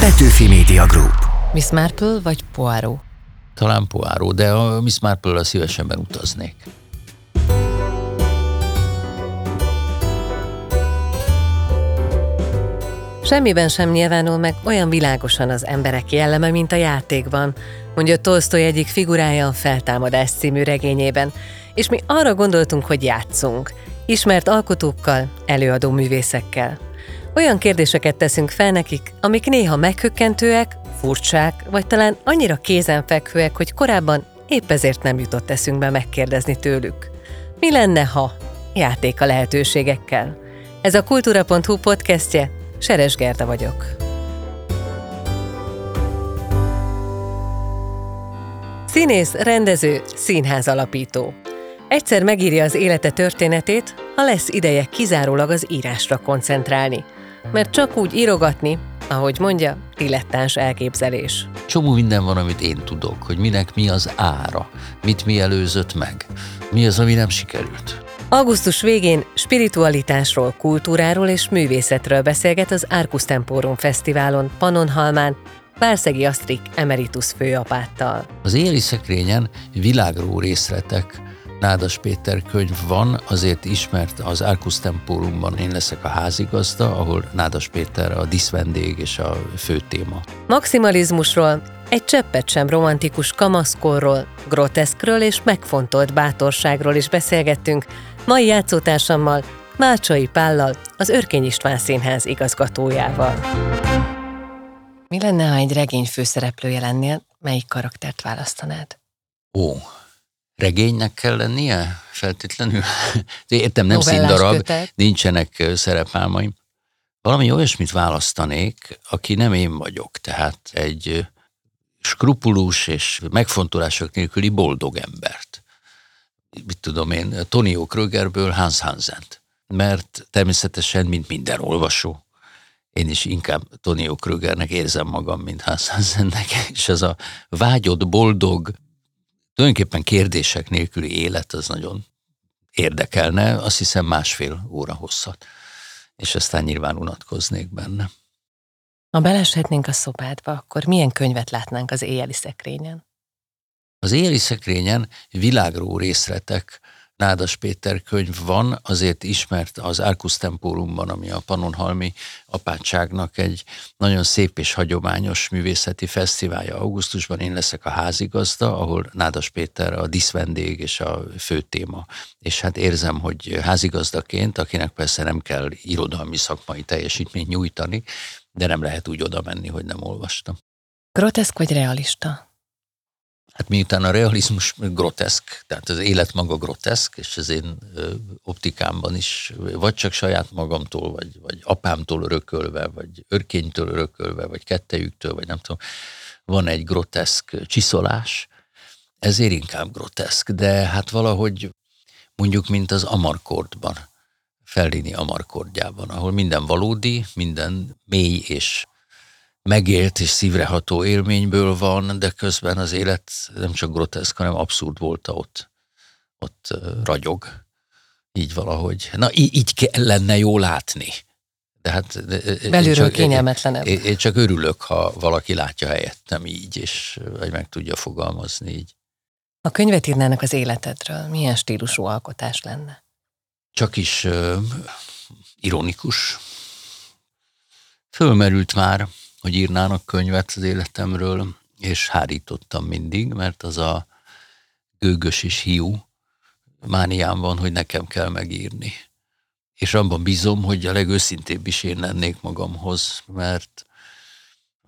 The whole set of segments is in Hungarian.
Petőfi Media Group. Miss Marple vagy Poirot? Talán Poirot, de a Miss Marple-a szívesebben utaznék. Semmiben sem nyilvánul meg olyan világosan az emberek jelleme, mint a játékban, mondja Tolstoy egyik figurája a Feltámadás című regényében, és mi arra gondoltunk, hogy játszunk, ismert alkotókkal, előadó művészekkel. Olyan kérdéseket teszünk fel nekik, amik néha meghökkentőek, furcsák, vagy talán annyira kézenfekvőek, hogy korábban épp ezért nem jutott eszünkbe megkérdezni tőlük. Mi lenne, ha? Játék a lehetőségekkel. Ez a kultúra.hu podcastje, Seres Gerda vagyok. Színész, rendező, színház alapító. Egyszer megírja az élete történetét, ha lesz ideje kizárólag az írásra koncentrálni. Mert csak úgy írogatni, ahogy mondja, dilettáns elképzelés. Csomó minden van, amit én tudok, hogy minek mi az ára, mit mi előzött meg, mi az, ami nem sikerült. Augusztus végén spiritualitásról, kultúráról és művészetről beszélget az Arcus Temporum Fesztiválon Pannonhalmán Várszegi Asztrik emeritus főapáttal. Az éli szekrényen világró részletek, Nádas Péter könyv van, azért ismert az Arcus Temporumban én leszek a házigazda, ahol Nádas Péter a diszvendég és a fő téma. Maximalizmusról, egy cseppet sem romantikus kamaszkorról, groteszkről és megfontolt bátorságról is beszélgettünk, mai játszótársammal, Mácsai Pállal, az Örkény István Színház igazgatójával. Mi lenne, ha egy regény főszereplője lennél, melyik karaktert választanád? Ó, regénynek kell lennie feltétlenül? Értem, nem Novellás színdarab, kötet. nincsenek szerepálmaim. Valami olyasmit választanék, aki nem én vagyok, tehát egy skrupulós és megfontolások nélküli boldog embert. Mit tudom én, Tonio Krögerből Hans Hansent. Mert természetesen, mint minden olvasó, én is inkább Tonio Krögernek érzem magam, mint Hans Hansennek, és ez a vágyott, boldog, tulajdonképpen kérdések nélküli élet az nagyon érdekelne, azt hiszem másfél óra hosszat, és aztán nyilván unatkoznék benne. Ha beleshetnénk a szobádba, akkor milyen könyvet látnánk az éjjeli szekrényen? Az éli szekrényen világró részletek, Nádas Péter könyv van, azért ismert az Arcus Temporumban, ami a Pannonhalmi apátságnak egy nagyon szép és hagyományos művészeti fesztiválja augusztusban. Én leszek a házigazda, ahol Nádas Péter a diszvendég és a fő téma. És hát érzem, hogy házigazdaként, akinek persze nem kell irodalmi szakmai teljesítményt nyújtani, de nem lehet úgy oda menni, hogy nem olvastam. Groteszk vagy realista? Hát miután a realizmus groteszk, tehát az élet maga groteszk, és az én optikámban is, vagy csak saját magamtól, vagy, vagy apámtól örökölve, vagy örkénytől örökölve, vagy kettejüktől, vagy nem tudom, van egy groteszk csiszolás, ezért inkább groteszk, de hát valahogy mondjuk, mint az amarkordban, Fellini amarkordjában, ahol minden valódi, minden mély és megélt és szívreható élményből van, de közben az élet nem csak groteszk, hanem abszurd volt ott, ott ragyog. Így valahogy. Na, így, így kellene jó látni. De hát... de- én Belülről csak- kényelmetlenebb. Én, én csak örülök, ha valaki látja helyettem így, és vagy meg tudja fogalmazni így. Ha könyvet írnának az életedről, milyen stílusú alkotás lenne? Csak is ö, ironikus. Fölmerült már, hogy írnának könyvet az életemről, és hárítottam mindig, mert az a gőgös és hiú mániám van, hogy nekem kell megírni. És abban bízom, hogy a legőszintébb is én lennék magamhoz, mert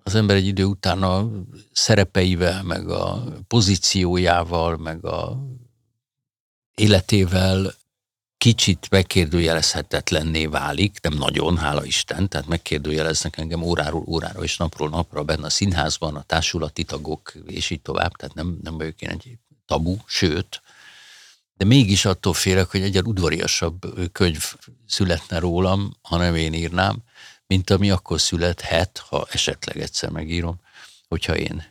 az ember egy idő után a szerepeivel, meg a pozíciójával, meg a életével kicsit megkérdőjelezhetetlenné válik, nem nagyon, hála Isten, tehát megkérdőjeleznek engem óráról órára és napról napra benne a színházban, a társulati tagok, és így tovább, tehát nem, nem vagyok én egy tabu, sőt, de mégis attól félek, hogy egyre udvariasabb könyv születne rólam, ha nem én írnám, mint ami akkor születhet, ha esetleg egyszer megírom, hogyha én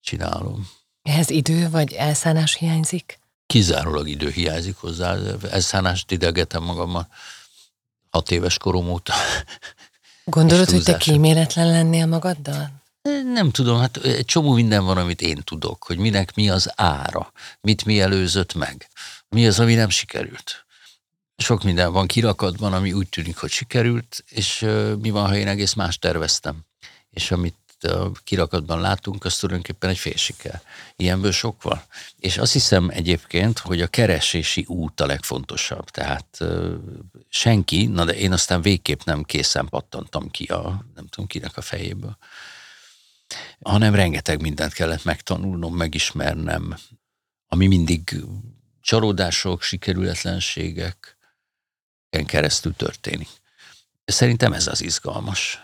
csinálom. Ehhez idő vagy elszánás hiányzik? Kizárólag idő hiányzik hozzá. Elszánást idegetem magammal hat éves korom óta. Gondolod, hogy te kíméletlen lennél magaddal? Nem tudom, hát egy csomó minden van, amit én tudok, hogy minek mi az ára, mit mi előzött meg, mi az, ami nem sikerült. Sok minden van kirakatban, ami úgy tűnik, hogy sikerült, és mi van, ha én egész más terveztem. És amit a kirakatban látunk, az tulajdonképpen egy félsiker. Ilyenből sok van. És azt hiszem egyébként, hogy a keresési út a legfontosabb. Tehát senki, na de én aztán végképp nem készen pattantam ki a, nem tudom kinek a fejéből, hanem rengeteg mindent kellett megtanulnom, megismernem, ami mindig csalódások, sikerületlenségek keresztül történik. Szerintem ez az izgalmas.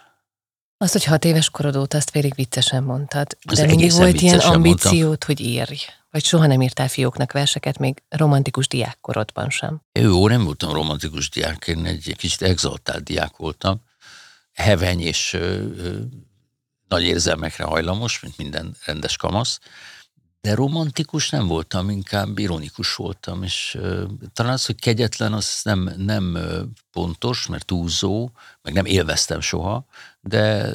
Az, hogy hat éves korod óta azt félig viccesen mondtad, de az mindig volt ilyen ambíciót, mondtam. hogy írj. Vagy soha nem írtál fióknak verseket, még romantikus diákkorodban sem. Jó, nem voltam romantikus diák, én egy kicsit exaltált diák voltam. Heveny és ö, ö, nagy érzelmekre hajlamos, mint minden rendes kamasz. De romantikus nem voltam, inkább ironikus voltam, és uh, talán az, hogy kegyetlen, az nem, nem pontos, mert túlzó, meg nem élveztem soha, de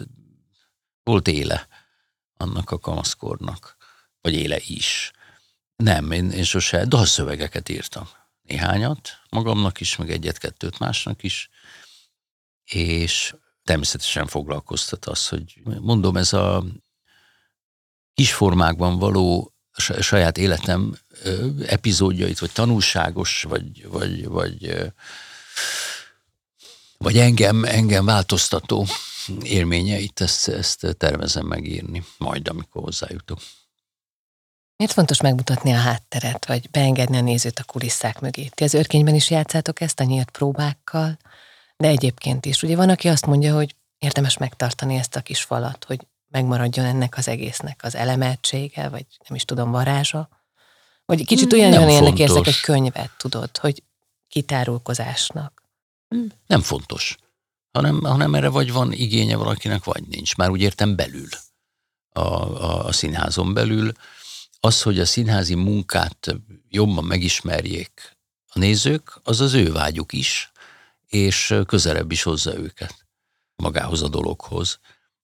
volt éle annak a kamaszkornak, vagy éle is. Nem, én, én sose dalszövegeket írtam. Néhányat, magamnak is, meg egyet-kettőt másnak is, és természetesen foglalkoztat az, hogy mondom, ez a kisformákban való saját életem epizódjait, vagy tanulságos, vagy, vagy, vagy, vagy engem, engem változtató élményeit, ezt, ezt tervezem megírni, majd amikor hozzájutok. Miért fontos megmutatni a hátteret, vagy beengedni a nézőt a kulisszák mögé? Ti az örkényben is játszátok ezt a nyílt próbákkal, de egyébként is. Ugye van, aki azt mondja, hogy érdemes megtartani ezt a kis falat, hogy megmaradjon ennek az egésznek az elemeltsége, vagy nem is tudom, varázsa. Vagy kicsit olyan nem ennek érzek egy könyvet, tudod, hogy kitárulkozásnak. Nem fontos, hanem, hanem erre vagy van igénye valakinek, vagy nincs. Már úgy értem belül, a, a, a színházon belül. Az, hogy a színházi munkát jobban megismerjék a nézők, az az ő vágyuk is, és közelebb is hozza őket magához a dologhoz.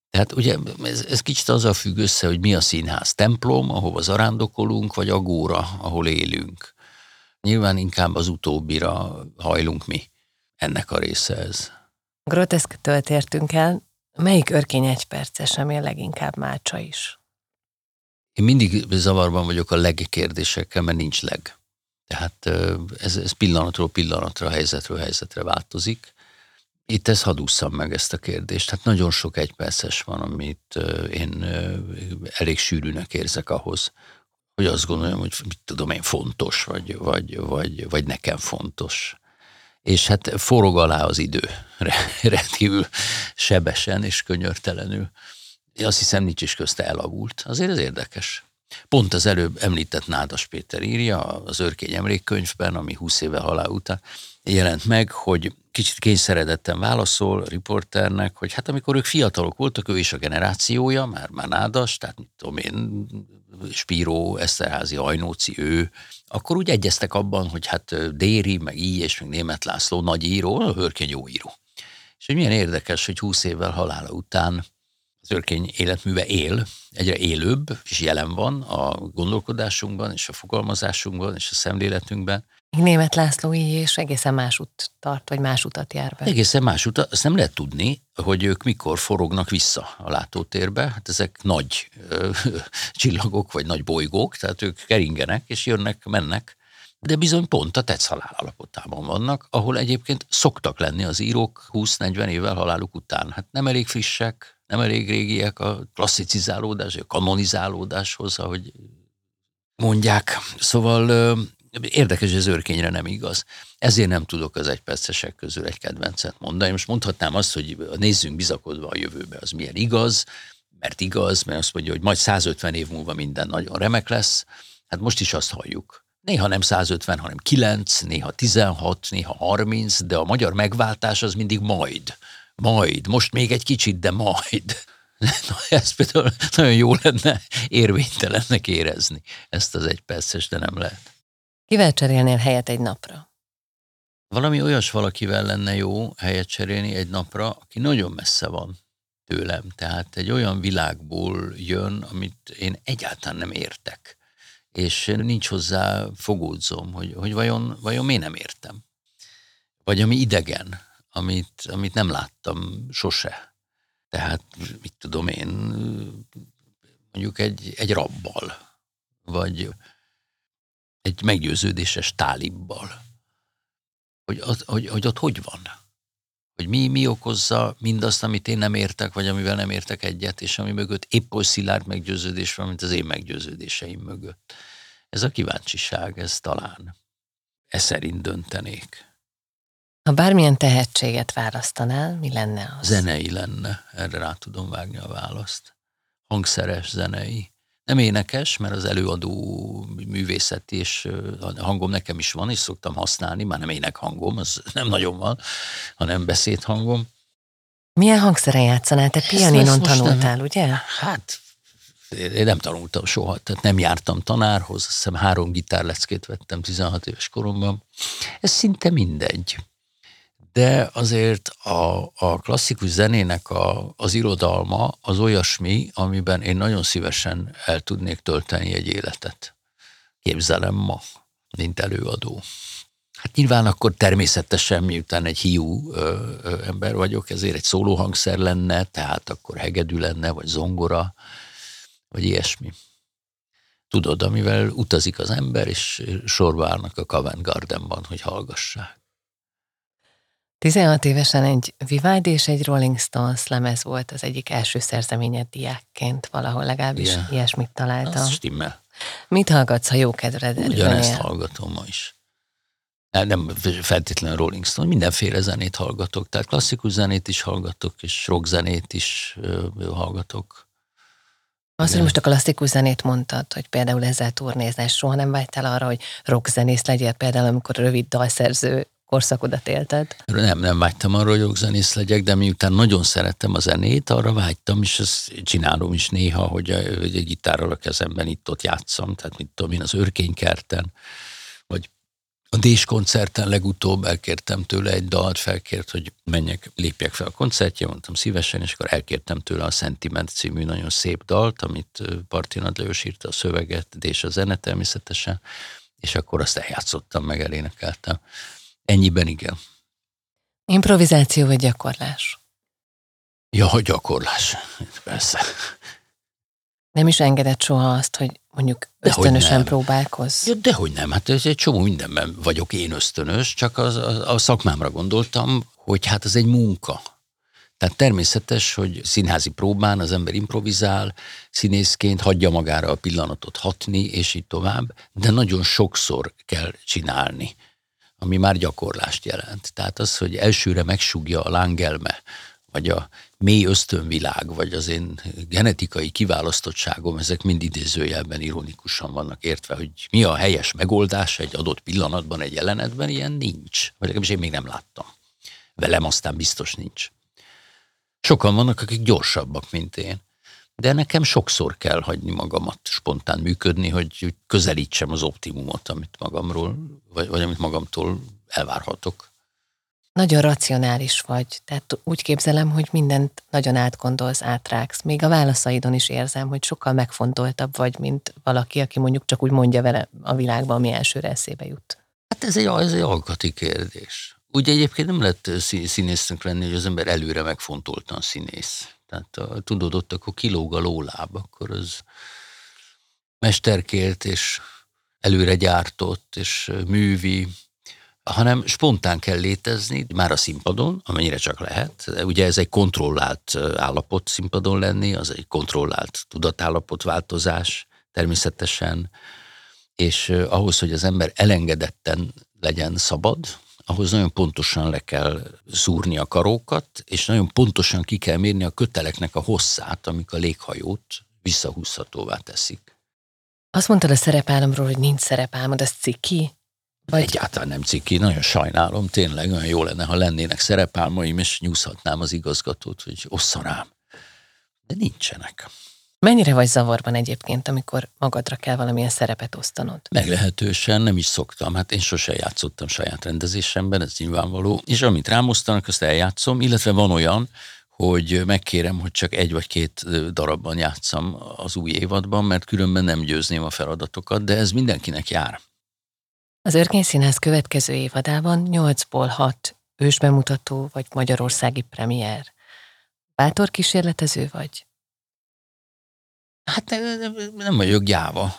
Tehát ugye ez, ez kicsit azzal függ össze, hogy mi a színház. Templom, ahova zarándokolunk, vagy agóra, ahol élünk. Nyilván inkább az utóbbira hajlunk mi. Ennek a része ez. Groteszktől tértünk el. Melyik örkény egy perces, ami a leginkább mácsa is? Én mindig zavarban vagyok a legkérdésekkel, mert nincs leg. Tehát ez, ez pillanatról pillanatra, helyzetről helyzetre változik. Itt ez hadd meg ezt a kérdést. Hát nagyon sok egyperces van, amit én elég sűrűnek érzek ahhoz, hogy azt gondolom, hogy mit tudom én, fontos, vagy, vagy, vagy, vagy nekem fontos. És hát forog alá az idő rendkívül sebesen és könyörtelenül. Én azt hiszem, nincs is közte elavult. Azért ez érdekes. Pont az előbb említett Nádas Péter írja az Örkény emlékkönyvben, ami 20 éve halál után jelent meg, hogy kicsit kényszeredetten válaszol a riporternek, hogy hát amikor ők fiatalok voltak, ő is a generációja, már, már nádas, tehát mit tudom én, Spíró, Eszterházi, Ajnóci, ő, akkor úgy egyeztek abban, hogy hát Déri, meg így, és meg Német László nagy író, a Hörkény jó író. És hogy milyen érdekes, hogy húsz évvel halála után az örkény életműve él, egyre élőbb, és jelen van a gondolkodásunkban, és a fogalmazásunkban, és a szemléletünkben, Német László így és egészen más út tart, vagy más utat jár be. Egészen más utat, azt nem lehet tudni, hogy ők mikor forognak vissza a látótérbe. Hát ezek nagy ö, csillagok, vagy nagy bolygók, tehát ők keringenek, és jönnek, mennek. De bizony pont a tetsz halál alapotában vannak, ahol egyébként szoktak lenni az írók 20-40 évvel haláluk után. Hát nem elég frissek, nem elég régiek a klasszicizálódás, a kanonizálódáshoz, ahogy mondják. Szóval Érdekes, hogy az őrkényre nem igaz. Ezért nem tudok az egypercesek közül egy kedvencet mondani. Most mondhatnám azt, hogy nézzünk bizakodva a jövőbe, az milyen igaz, mert igaz, mert azt mondja, hogy majd 150 év múlva minden nagyon remek lesz. Hát most is azt halljuk. Néha nem 150, hanem 9, néha 16, néha 30, de a magyar megváltás az mindig majd. Majd, most még egy kicsit, de majd. Na, ez például nagyon jó lenne érvénytelennek érezni ezt az egy perces, de nem lehet. Kivel cserélnél helyet egy napra? Valami olyas valakivel lenne jó helyet cserélni egy napra, aki nagyon messze van tőlem. Tehát egy olyan világból jön, amit én egyáltalán nem értek. És nincs hozzá fogódzom, hogy, hogy vajon, vajon miért nem értem. Vagy ami idegen, amit, amit nem láttam sose. Tehát, mit tudom én, mondjuk egy, egy rabbal, vagy egy meggyőződéses tálibbal, hogy, hogy, hogy, ott hogy van hogy mi, mi okozza mindazt, amit én nem értek, vagy amivel nem értek egyet, és ami mögött épp oly szilárd meggyőződés van, mint az én meggyőződéseim mögött. Ez a kíváncsiság, ez talán. Ez szerint döntenék. Ha bármilyen tehetséget választanál, mi lenne az? Zenei lenne, erre rá tudom vágni a választ. Hangszeres, zenei nem énekes, mert az előadó művészet és hangom nekem is van, és szoktam használni, már nem énekhangom, az nem nagyon van, hanem beszédhangom. Milyen hangszeren játszanál? Te pianinon tanultál, nem, ugye? Hát, én nem tanultam soha, tehát nem jártam tanárhoz, azt hiszem három gitárleckét vettem 16 éves koromban. Ez szinte mindegy de azért a, a klasszikus zenének a, az irodalma az olyasmi, amiben én nagyon szívesen el tudnék tölteni egy életet. Képzelem ma, mint előadó. Hát nyilván akkor természetesen, miután egy hiú ö, ö, ember vagyok, ezért egy szólóhangszer lenne, tehát akkor hegedű lenne, vagy zongora, vagy ilyesmi. Tudod, amivel utazik az ember, és sorba állnak a Covent Gardenban, hogy hallgassák. 16 évesen egy Vivaldi és egy Rolling Stones lemez volt az egyik első szerzeményed diákként, valahol legalábbis yeah. ilyesmit találtam. Az stimmel. Mit hallgatsz, ha jó kedved Ugyanezt hallgatom ma is. Nem, nem feltétlenül Rolling Stone, mindenféle zenét hallgatok, tehát klasszikus zenét is hallgatok, és rock zenét is hallgatok. Azt, hogy most a klasszikus zenét mondtad, hogy például ezzel turnézás, soha nem vágytál arra, hogy rockzenész legyél, például amikor rövid dalszerző korszakodat élted? Nem, nem vágytam arra, hogy jogzenész legyek, de miután nagyon szerettem a zenét, arra vágytam, és ezt csinálom is néha, hogy egy gitárral a kezemben itt-ott játszom, tehát mit tudom én, az őrkénykerten, vagy a Dés koncerten legutóbb elkértem tőle egy dalt, felkért, hogy menjek, lépjek fel a koncertje, mondtam szívesen, és akkor elkértem tőle a Sentiment című nagyon szép dalt, amit Partinad Lajos írta a szöveget, és a zene természetesen, és akkor azt eljátszottam, meg elénekeltem. Ennyiben igen. Improvizáció vagy gyakorlás? Ja, gyakorlás. Persze. Nem is engedett soha azt, hogy mondjuk ösztönösen próbálkozz? Ja, dehogy nem, hát ez egy csomó mindenben vagyok én ösztönös, csak az, a, a szakmámra gondoltam, hogy hát ez egy munka. Tehát természetes, hogy színházi próbán az ember improvizál, színészként hagyja magára a pillanatot hatni, és így tovább, de nagyon sokszor kell csinálni ami már gyakorlást jelent. Tehát az, hogy elsőre megsúgja a lángelme, vagy a mély ösztönvilág, vagy az én genetikai kiválasztottságom, ezek mind idézőjelben ironikusan vannak értve, hogy mi a helyes megoldás egy adott pillanatban, egy jelenetben, ilyen nincs. Vagy legalábbis én még nem láttam. Velem aztán biztos nincs. Sokan vannak, akik gyorsabbak, mint én de nekem sokszor kell hagyni magamat spontán működni, hogy közelítsem az optimumot, amit magamról, vagy, vagy amit magamtól elvárhatok. Nagyon racionális vagy, tehát úgy képzelem, hogy mindent nagyon átgondolsz, átrágsz. Még a válaszaidon is érzem, hogy sokkal megfontoltabb vagy, mint valaki, aki mondjuk csak úgy mondja vele a világban, ami elsőre eszébe jut. Hát ez egy, ez egy alkati kérdés. Ugye egyébként nem lehet színésznek lenni, hogy az ember előre megfontoltan színész. Tehát tudod, ott akkor kilóg a lóláb, akkor az mesterkélt és előre gyártott és művi, hanem spontán kell létezni, már a színpadon, amennyire csak lehet. Ugye ez egy kontrollált állapot színpadon lenni, az egy kontrollált tudatállapot változás természetesen, és ahhoz, hogy az ember elengedetten legyen szabad, ahhoz nagyon pontosan le kell szúrni a karókat, és nagyon pontosan ki kell mérni a köteleknek a hosszát, amik a léghajót visszahúzhatóvá teszik. Azt mondtad a szerepálomról, hogy nincs szerepálmod, ez ciki? Vagy... Egyáltalán nem ciki, nagyon sajnálom, tényleg olyan jó lenne, ha lennének szerepálmaim, és nyúzhatnám az igazgatót, hogy ossza rám. De nincsenek. Mennyire vagy zavarban egyébként, amikor magadra kell valamilyen szerepet osztanod? Meglehetősen nem is szoktam. Hát én sose játszottam saját rendezésemben, ez nyilvánvaló. És amit rám osztanak, azt eljátszom, illetve van olyan, hogy megkérem, hogy csak egy vagy két darabban játszam az új évadban, mert különben nem győzném a feladatokat, de ez mindenkinek jár. Az Örkény Színház következő évadában 8-ból 6 ősbemutató vagy magyarországi premier. Bátor kísérletező vagy? Hát nem vagyok gyáva.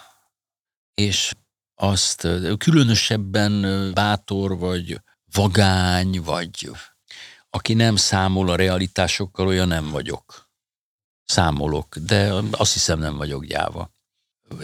És azt különösebben bátor, vagy vagány, vagy aki nem számol a realitásokkal, olyan nem vagyok. Számolok, de azt hiszem nem vagyok gyáva.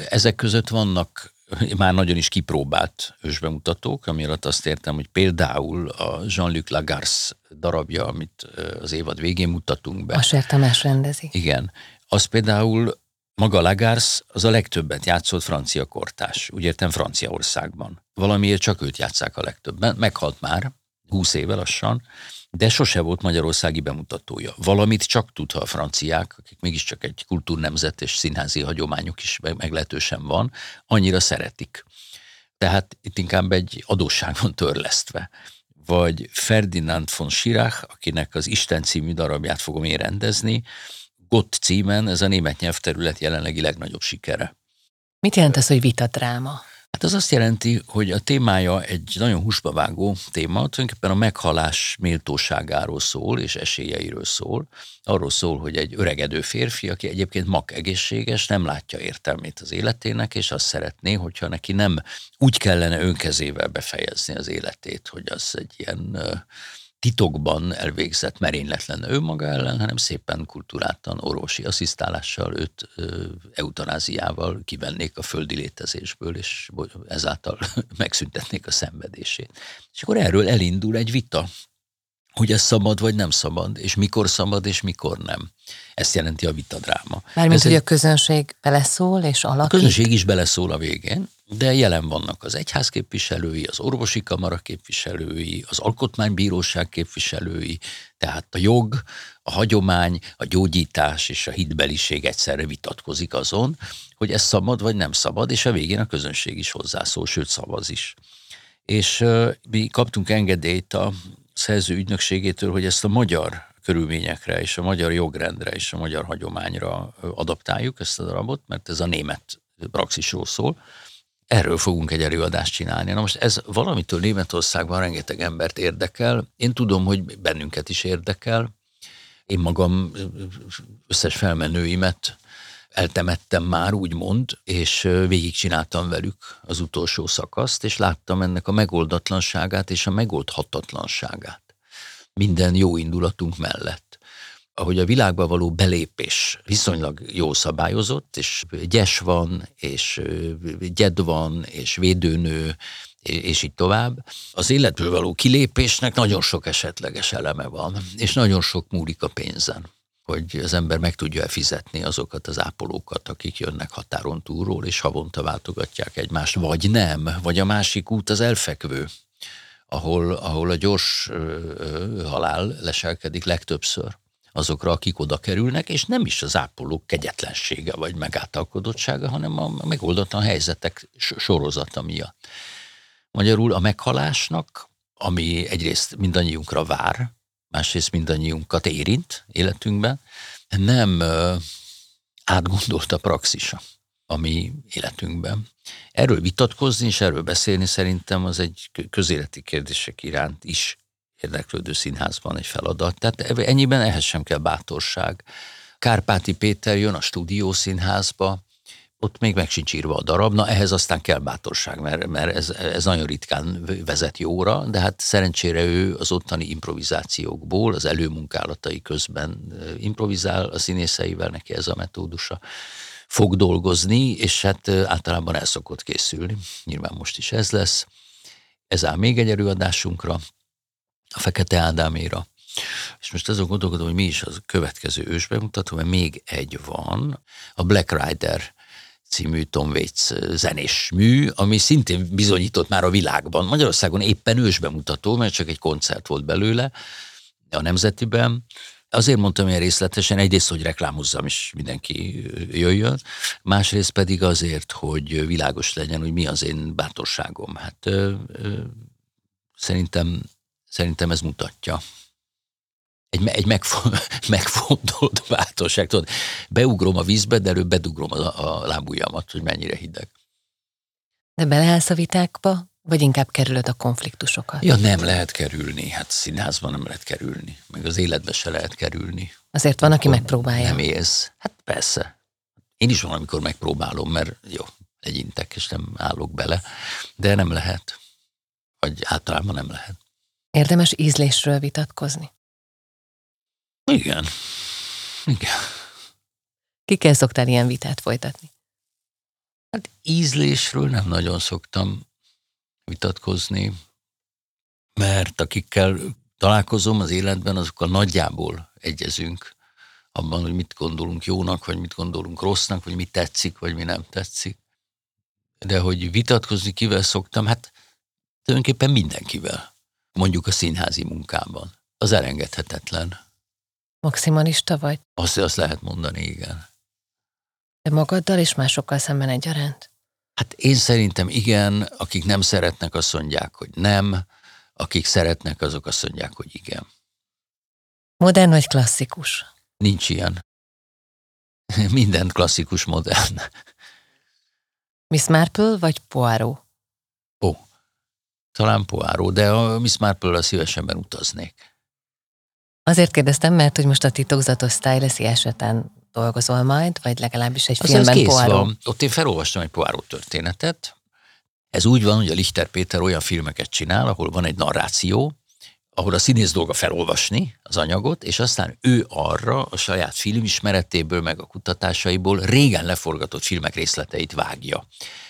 Ezek között vannak már nagyon is kipróbált ősbemutatók, ami alatt azt értem, hogy például a Jean-Luc Lagarce darabja, amit az évad végén mutatunk be. A Tamás rendezi. Igen. Az például maga Lagarce az a legtöbbet játszott francia kortás, úgy értem Franciaországban. Valamiért csak őt játszák a legtöbben. Meghalt már, 20 éve lassan, de sose volt magyarországi bemutatója. Valamit csak tud, ha a franciák, akik mégiscsak egy kultúrnemzet és színházi hagyományuk is meglehetősen van, annyira szeretik. Tehát itt inkább egy adósság van törlesztve. Vagy Ferdinand von Schirach, akinek az Isten című darabját fogom én rendezni, Gott címen, ez a német nyelvterület jelenlegi legnagyobb sikere. Mit jelent ez, hogy vitadráma? Hát az azt jelenti, hogy a témája egy nagyon húsba vágó téma, tulajdonképpen a meghalás méltóságáról szól, és esélyeiről szól. Arról szól, hogy egy öregedő férfi, aki egyébként mak egészséges, nem látja értelmét az életének, és azt szeretné, hogyha neki nem úgy kellene önkezével befejezni az életét, hogy az egy ilyen titokban elvégzett merényletlen ő maga ellen, hanem szépen kultúráltan orvosi asszisztálással őt eutanáziával kivennék a földi létezésből, és ezáltal megszüntetnék a szenvedését. És akkor erről elindul egy vita, hogy ez szabad vagy nem szabad, és mikor szabad és mikor nem. Ezt jelenti a vitadráma. Mármint, hogy egy... a közönség beleszól és alakít? A közönség is beleszól a végén, de jelen vannak az egyház képviselői, az orvosi kamara képviselői, az alkotmánybíróság képviselői, tehát a jog, a hagyomány, a gyógyítás és a hitbeliség egyszerre vitatkozik azon, hogy ez szabad vagy nem szabad, és a végén a közönség is hozzászól, sőt szavaz is. És uh, mi kaptunk engedélyt a szerző ügynökségétől, hogy ezt a magyar körülményekre és a magyar jogrendre és a magyar hagyományra adaptáljuk ezt a darabot, mert ez a német praxisról szól. Erről fogunk egy előadást csinálni. Na most ez valamitől Németországban rengeteg embert érdekel. Én tudom, hogy bennünket is érdekel. Én magam összes felmenőimet eltemettem már, úgymond, és végigcsináltam velük az utolsó szakaszt, és láttam ennek a megoldatlanságát és a megoldhatatlanságát. Minden jó indulatunk mellett. Ahogy a világba való belépés viszonylag jó szabályozott, és gyes van, és gyed van, és védőnő, és így tovább. Az életből való kilépésnek nagyon sok esetleges eleme van, és nagyon sok múlik a pénzen hogy az ember meg tudja fizetni azokat az ápolókat, akik jönnek határon túlról, és havonta váltogatják egymást, vagy nem, vagy a másik út az elfekvő, ahol, ahol a gyors ö, halál leselkedik legtöbbször azokra, akik oda kerülnek, és nem is az ápolók kegyetlensége vagy megáltalkodottsága, hanem a megoldatlan helyzetek sorozata miatt. Magyarul a meghalásnak, ami egyrészt mindannyiunkra vár, másrészt mindannyiunkat érint életünkben, nem átgondolt a praxisa a mi életünkben. Erről vitatkozni és erről beszélni szerintem az egy közéleti kérdések iránt is érdeklődő színházban egy feladat. Tehát ennyiben ehhez sem kell bátorság. Kárpáti Péter jön a stúdiószínházba, ott még meg sincs írva a darab, na ehhez aztán kell bátorság, mert, mert ez, ez nagyon ritkán vezet jóra, de hát szerencsére ő az ottani improvizációkból, az előmunkálatai közben improvizál a színészeivel, neki ez a metódusa fog dolgozni, és hát általában el szokott készülni. Nyilván most is ez lesz. Ez áll még egy előadásunkra, a Fekete Ádáméra. És most azon gondolkodom, hogy mi is az következő ősbemutató, mert még egy van, a Black Rider című Tom Waits zenés mű, ami szintén bizonyított már a világban. Magyarországon éppen ősbemutató, mert csak egy koncert volt belőle a Nemzetiben, Azért mondtam ilyen részletesen, egyrészt, hogy reklámozzam, és mindenki jöjjön, másrészt pedig azért, hogy világos legyen, hogy mi az én bátorságom. Hát ö, ö, szerintem, szerintem ez mutatja. Egy, egy megfo- megfontolt bátorság. Tudod, beugrom a vízbe, de előbb bedugrom a, a lábujjamat, hogy mennyire hideg. De beleállsz a vitákba, vagy inkább kerülöd a konfliktusokat? Ja, nem lehet kerülni. Hát színházban nem lehet kerülni. Meg az életbe se lehet kerülni. Azért van, aki megpróbálja. Nem élsz. Hát persze. Én is van, amikor megpróbálom, mert jó, legyintek, és nem állok bele. De nem lehet. Vagy általában nem lehet. Érdemes ízlésről vitatkozni? Igen. Igen. Kikkel szoktál ilyen vitát folytatni? Hát ízlésről nem nagyon szoktam vitatkozni, mert akikkel találkozom az életben, azokkal nagyjából egyezünk abban, hogy mit gondolunk jónak, vagy mit gondolunk rossznak, vagy mi tetszik, vagy mi nem tetszik. De hogy vitatkozni kivel szoktam, hát tulajdonképpen mindenkivel. Mondjuk a színházi munkában. Az elengedhetetlen. Maximalista vagy? Azt, azt lehet mondani, igen. De magaddal és másokkal szemben egyaránt? Hát én szerintem igen, akik nem szeretnek, azt mondják, hogy nem, akik szeretnek, azok azt mondják, hogy igen. Modern vagy klasszikus? Nincs ilyen. Minden klasszikus modern. Miss Marple vagy Poirot? Ó, talán Poirot, de a Miss Marple-a szívesebben utaznék. Azért kérdeztem, mert hogy most a titokzatos stylesi esetén dolgozol majd, vagy legalábbis egy filmben kész Poirot. Van. Ott én felolvastam egy Poirot történetet. Ez úgy van, hogy a Lichter Péter olyan filmeket csinál, ahol van egy narráció, ahol a színész dolga felolvasni az anyagot, és aztán ő arra a saját filmismeretéből, meg a kutatásaiból régen leforgatott filmek részleteit vágja.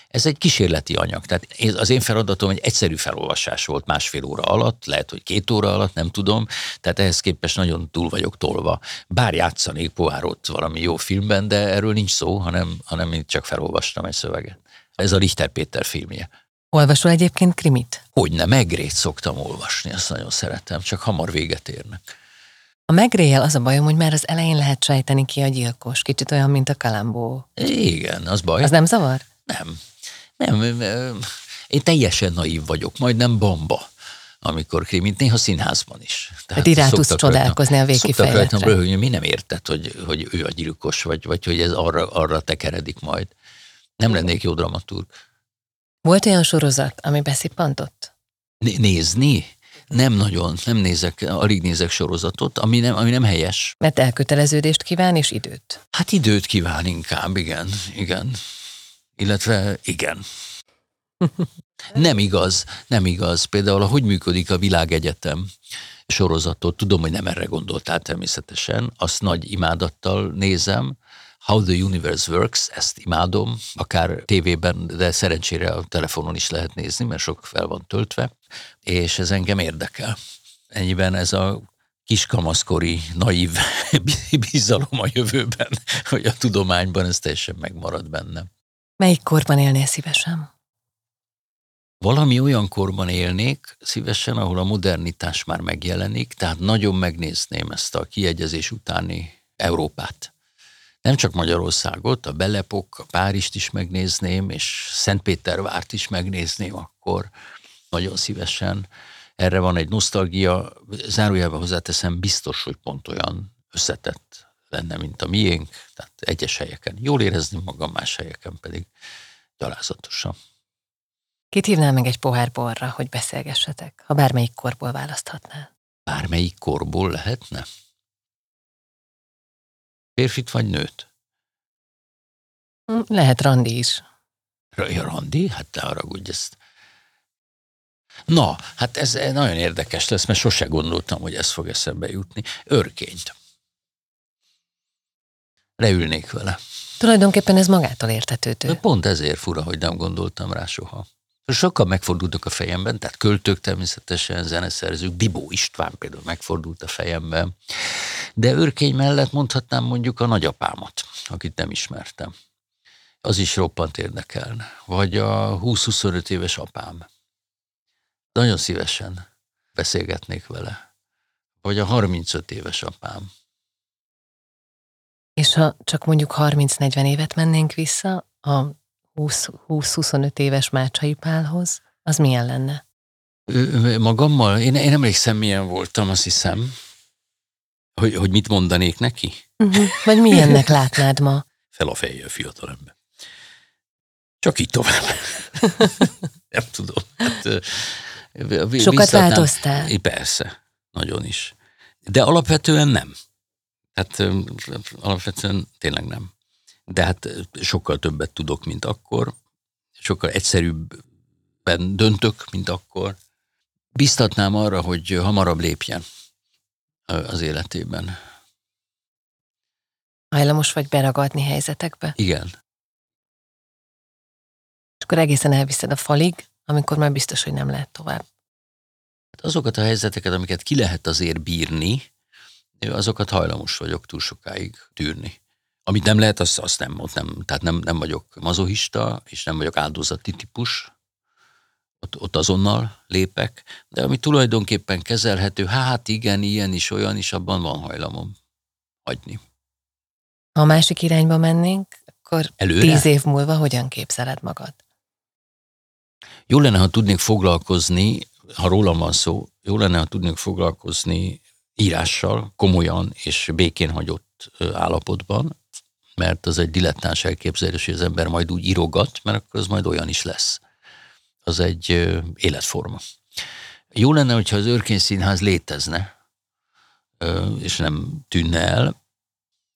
Ez egy kísérleti anyag, tehát az én feladatom egy egyszerű felolvasás volt másfél óra alatt, lehet, hogy két óra alatt, nem tudom, tehát ehhez képest nagyon túl vagyok tolva. Bár játszanék poárot valami jó filmben, de erről nincs szó, hanem, hanem én csak felolvastam egy szöveget. Ez a Richter Péter filmje. Olvasol egyébként krimit? Hogyne, megrét szoktam olvasni, azt nagyon szeretem, csak hamar véget érnek. A megréjel az a bajom, hogy már az elején lehet sejteni ki a gyilkos, kicsit olyan, mint a kalambó. Igen, az baj. Az nem zavar? Nem. Nem, én teljesen naív vagyok, majdnem bamba amikor krimit, néha színházban is. Tehát hát rá tudsz csodálkozni a végkifejletre. röhögni, mi nem érted, hogy, hogy ő a gyilkos, vagy, vagy hogy ez arra, arra tekeredik majd. Nem lennék jó dramaturg. Volt olyan sorozat, ami beszippantott? Nézni? Nem nagyon, nem nézek, alig nézek sorozatot, ami nem, ami nem helyes. Mert elköteleződést kíván és időt. Hát időt kíván inkább, igen, igen. Illetve igen. nem igaz, nem igaz. Például, hogy működik a világegyetem sorozatot, tudom, hogy nem erre gondoltál természetesen, azt nagy imádattal nézem, How the Universe Works, ezt imádom, akár tévében, de szerencsére a telefonon is lehet nézni, mert sok fel van töltve, és ez engem érdekel. Ennyiben ez a kiskamaszkori naív bizalom a jövőben, hogy a tudományban ez teljesen megmarad bennem. Melyik korban élnél szívesen? Valami olyan korban élnék szívesen, ahol a modernitás már megjelenik, tehát nagyon megnézném ezt a kiegyezés utáni Európát. Nem csak Magyarországot, a Belepok, a Párizst is megnézném, és Szentpétervárt is megnézném akkor nagyon szívesen. Erre van egy nosztalgia, zárójelben hozzáteszem, biztos, hogy pont olyan összetett lenne, mint a miénk, tehát egyes helyeken jól érezni magam, más helyeken pedig gyalázatosan. Kit hívnál meg egy pohár borra, hogy beszélgessetek, ha bármelyik korból választhatnál? Bármelyik korból lehetne? Férfit vagy nőt? Hm, lehet randi is. Ja, randi? Hát te haragudj ezt. Na, hát ez nagyon érdekes lesz, mert sose gondoltam, hogy ez fog eszembe jutni. Örkényt leülnék vele. Tulajdonképpen ez magától értetődő. Pont ezért fura, hogy nem gondoltam rá soha. Sokkal megfordultak a fejemben, tehát költők természetesen, zeneszerzők, Bibó István például megfordult a fejemben, de őrkény mellett mondhatnám mondjuk a nagyapámat, akit nem ismertem. Az is roppant érdekelne. Vagy a 20-25 éves apám. Nagyon szívesen beszélgetnék vele. Vagy a 35 éves apám És ha csak mondjuk 30-40 évet mennénk vissza a 20-25 éves Mácsai Pálhoz, az milyen lenne? Magammal? Én, én emlékszem, milyen voltam, azt hiszem. Hogy, hogy mit mondanék neki? Uh-huh. Vagy milyennek látnád ma? Fel a fejjel, fiatalember. Csak így tovább. Nem tudom. Hát, Sokat változtál? Persze, nagyon is. De alapvetően nem. Hát alapvetően tényleg nem. De hát sokkal többet tudok, mint akkor. Sokkal egyszerűbben döntök, mint akkor. Biztatnám arra, hogy hamarabb lépjen az életében. Hajlamos vagy beragadni helyzetekbe? Igen. És akkor egészen elviszed a falig, amikor már biztos, hogy nem lehet tovább. Hát azokat a helyzeteket, amiket ki lehet azért bírni, azokat hajlamos vagyok túl sokáig tűrni. Amit nem lehet, azt, azt nem, ott nem, tehát nem, nem vagyok mazohista, és nem vagyok áldozati típus, ott, ott azonnal lépek, de ami tulajdonképpen kezelhető, hát igen, ilyen is, olyan is, abban van hajlamom hagyni. Ha a másik irányba mennénk, akkor Előre? tíz év múlva hogyan képzeled magad? Jó lenne, ha tudnék foglalkozni, ha rólam van szó, jó lenne, ha tudnék foglalkozni írással, komolyan és békén hagyott állapotban, mert az egy dilettáns elképzelés, hogy az ember majd úgy írogat, mert akkor az majd olyan is lesz. Az egy életforma. Jó lenne, hogyha az Örkény Színház létezne, és nem tűnne el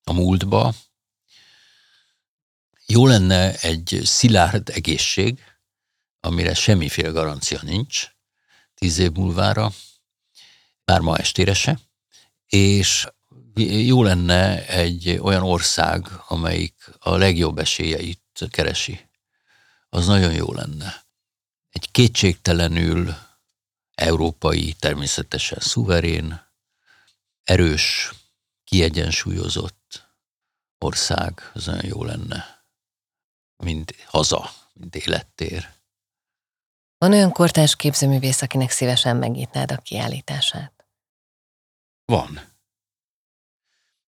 a múltba. Jó lenne egy szilárd egészség, amire semmiféle garancia nincs tíz év múlvára, bár ma estére se, és jó lenne egy olyan ország, amelyik a legjobb esélyeit keresi. Az nagyon jó lenne. Egy kétségtelenül európai, természetesen szuverén, erős, kiegyensúlyozott ország, az nagyon jó lenne. Mint haza, mint élettér. Van olyan kortárs képzőművész, akinek szívesen megnyitnád a kiállítását? Van.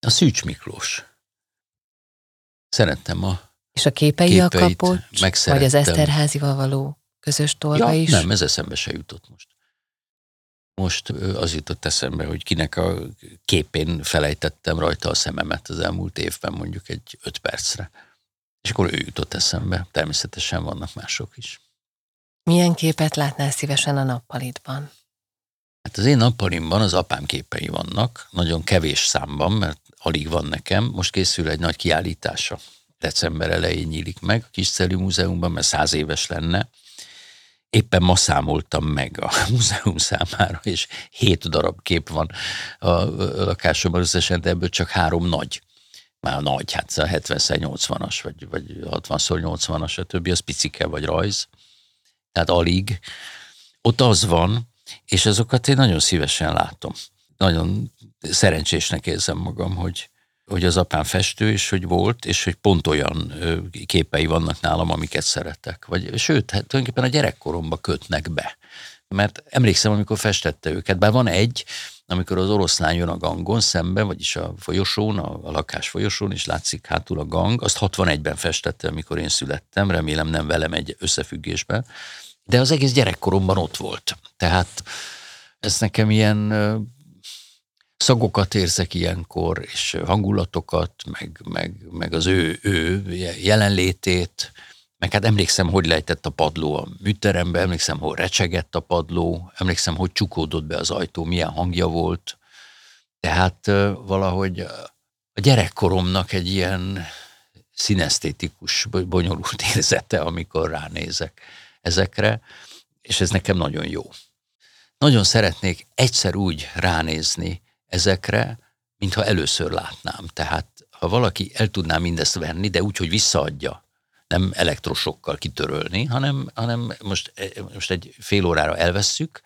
A Szűcs Miklós. Szerettem a És a képei a kapocs, vagy az Eszterházival való közös tolga ja, is? Nem, ez eszembe se jutott most. Most az jutott eszembe, hogy kinek a képén felejtettem rajta a szememet az elmúlt évben, mondjuk egy öt percre. És akkor ő jutott eszembe. Természetesen vannak mások is. Milyen képet látnál szívesen a nappalitban? Hát az én nappalimban az apám képei vannak, nagyon kevés számban, mert alig van nekem. Most készül egy nagy kiállítása. December elején nyílik meg a Kiscelű Múzeumban, mert száz éves lenne. Éppen ma számoltam meg a múzeum számára, és hét darab kép van a lakásomban összesen, de ebből csak három nagy. Már nagy, hát 70-80-as, vagy, vagy 60-80-as, a többi az picike vagy rajz tehát alig. Ott az van, és azokat én nagyon szívesen látom. Nagyon szerencsésnek érzem magam, hogy, hogy az apám festő, és hogy volt, és hogy pont olyan képei vannak nálam, amiket szeretek. Vagy, sőt, hát tulajdonképpen a gyerekkoromba kötnek be. Mert emlékszem, amikor festette őket, bár van egy, amikor az oroszlán jön a gangon szembe, vagyis a folyosón, a, a lakás folyosón, és látszik hátul a gang, azt 61-ben festette, amikor én születtem, remélem nem velem egy összefüggésben, de az egész gyerekkoromban ott volt. Tehát ez nekem ilyen szagokat érzek ilyenkor, és hangulatokat, meg, meg, meg az ő, ő jelenlétét, meg hát emlékszem, hogy lejtett a padló a műterembe, emlékszem, hogy recsegett a padló, emlékszem, hogy csukódott be az ajtó, milyen hangja volt. Tehát valahogy a gyerekkoromnak egy ilyen szinesztétikus, bonyolult érzete, amikor ránézek ezekre, és ez nekem nagyon jó. Nagyon szeretnék egyszer úgy ránézni ezekre, mintha először látnám. Tehát ha valaki el tudná mindezt venni, de úgy, hogy visszaadja, nem elektrosokkal kitörölni, hanem, hanem most, most egy fél órára elvesszük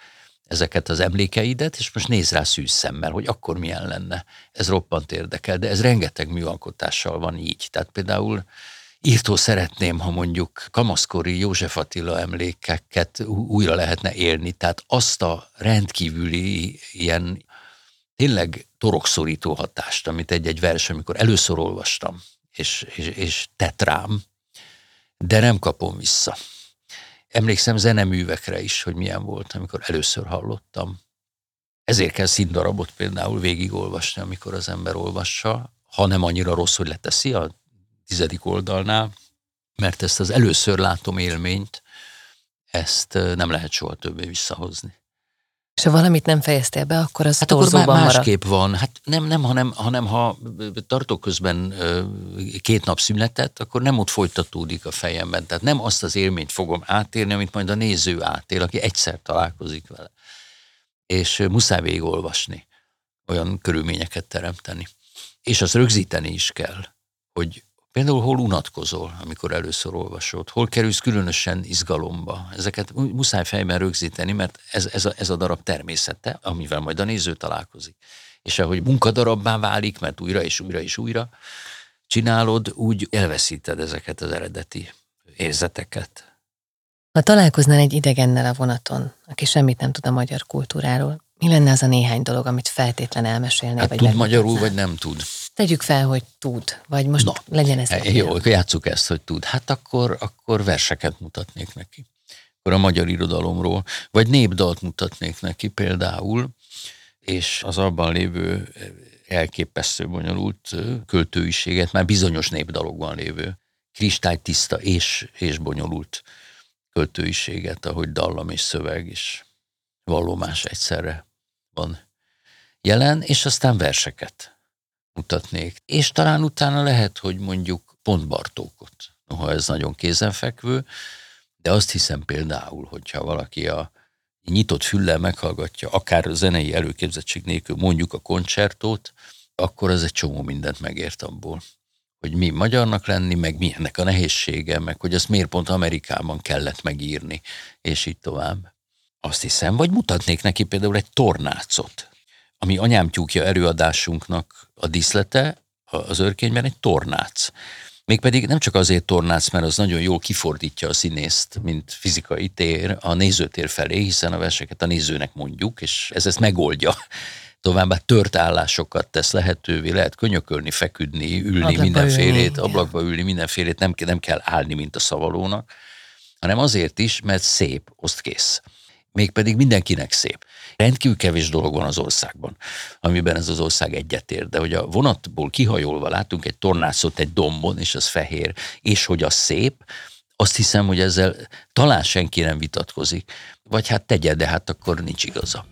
ezeket az emlékeidet, és most néz rá szűz szemmel, hogy akkor milyen lenne. Ez roppant érdekel, de ez rengeteg műalkotással van így. Tehát például írtó szeretném, ha mondjuk kamaszkori József Attila emlékeket újra lehetne élni, tehát azt a rendkívüli ilyen tényleg torokszorító hatást, amit egy-egy vers, amikor először olvastam, és, és, és tett rám, de nem kapom vissza. Emlékszem zeneművekre is, hogy milyen volt, amikor először hallottam. Ezért kell színdarabot például végigolvasni, amikor az ember olvassa, ha nem annyira rossz, hogy leteszi a tizedik oldalnál, mert ezt az először látom élményt, ezt nem lehet soha többé visszahozni. És ha valamit nem fejeztél be, akkor az hát akkor már másképp marad. van. Hát nem, nem hanem, hanem ha tartok közben két nap szünetet, akkor nem ott folytatódik a fejemben. Tehát nem azt az élményt fogom átérni, amit majd a néző átél, aki egyszer találkozik vele. És muszáj végigolvasni, olyan körülményeket teremteni. És azt rögzíteni is kell, hogy Például hol unatkozol, amikor először olvasod, hol kerülsz különösen izgalomba. Ezeket muszáj fejben rögzíteni, mert ez, ez, a, ez a darab természete, amivel majd a néző találkozik. És ahogy munkadarabbá válik, mert újra és újra és újra csinálod, úgy elveszíted ezeket az eredeti érzeteket. Ha találkoznál egy idegennel a vonaton, aki semmit nem tud a magyar kultúráról, mi lenne az a néhány dolog, amit feltétlen elmesélnél? Hát vagy tud magyarul, vagy nem tud? Tegyük fel, hogy tud, vagy most Na, legyen ez. Jó, akkor játsszuk ezt, hogy tud. Hát akkor, akkor verseket mutatnék neki. Akkor a magyar irodalomról, vagy népdalt mutatnék neki például, és az abban lévő elképesztő bonyolult költőiséget, már bizonyos népdalokban lévő, kristálytiszta és, és bonyolult költőiséget, ahogy dallam és szöveg is vallomás egyszerre van jelen, és aztán verseket mutatnék. És talán utána lehet, hogy mondjuk pont Bartókot, noha ez nagyon kézenfekvő, de azt hiszem például, hogyha valaki a nyitott füllel meghallgatja, akár a zenei előképzettség nélkül mondjuk a koncertót, akkor az egy csomó mindent megért abból. Hogy mi magyarnak lenni, meg mi ennek a nehézsége, meg hogy azt miért pont Amerikában kellett megírni, és így tovább. Azt hiszem, vagy mutatnék neki például egy tornácot ami anyám tyúkja előadásunknak a díszlete, az örkényben egy tornác. Mégpedig nem csak azért tornác, mert az nagyon jól kifordítja a színészt, mint fizikai tér a nézőtér felé, hiszen a verseket a nézőnek mondjuk, és ez ezt megoldja. Továbbá tört állásokat tesz lehetővé, lehet könyökölni, feküdni, ülni ablakba mindenfélét, ülni, ablakba ülni mindenfélét, nem, nem kell állni, mint a szavalónak, hanem azért is, mert szép, oszt kész. Mégpedig mindenkinek szép. Rendkívül kevés dolog van az országban, amiben ez az ország egyetér, de hogy a vonatból kihajolva látunk egy tornászot egy dombon, és az fehér, és hogy az szép, azt hiszem, hogy ezzel talán senki nem vitatkozik. Vagy hát tegye, de hát akkor nincs igaza.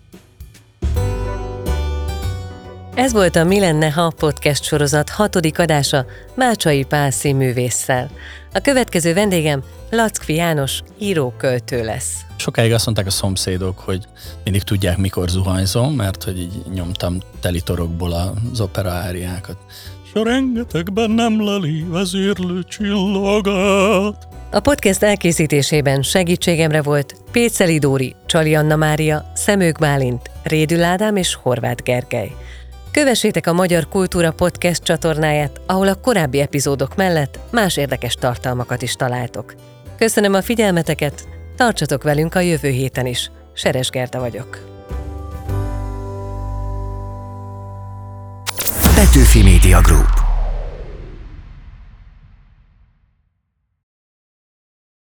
Ez volt a Mi lenne, ha podcast sorozat hatodik adása Mácsai Pál színművésszel. A következő vendégem Lackfi János író-költő lesz. Sokáig azt mondták a szomszédok, hogy mindig tudják, mikor zuhanyzom, mert hogy így nyomtam telitorokból az opera áriákat. S a rengetegben nem leli vezérlő csillagat. A podcast elkészítésében segítségemre volt Péceli Dóri, Csali Anna Mária, Szemők Bálint, Rédül Ádám és Horváth Gergely. Kövessétek a Magyar Kultúra Podcast csatornáját, ahol a korábbi epizódok mellett más érdekes tartalmakat is találtok. Köszönöm a figyelmeteket, tartsatok velünk a jövő héten is. Seres Gerda vagyok. Petőfi Media Group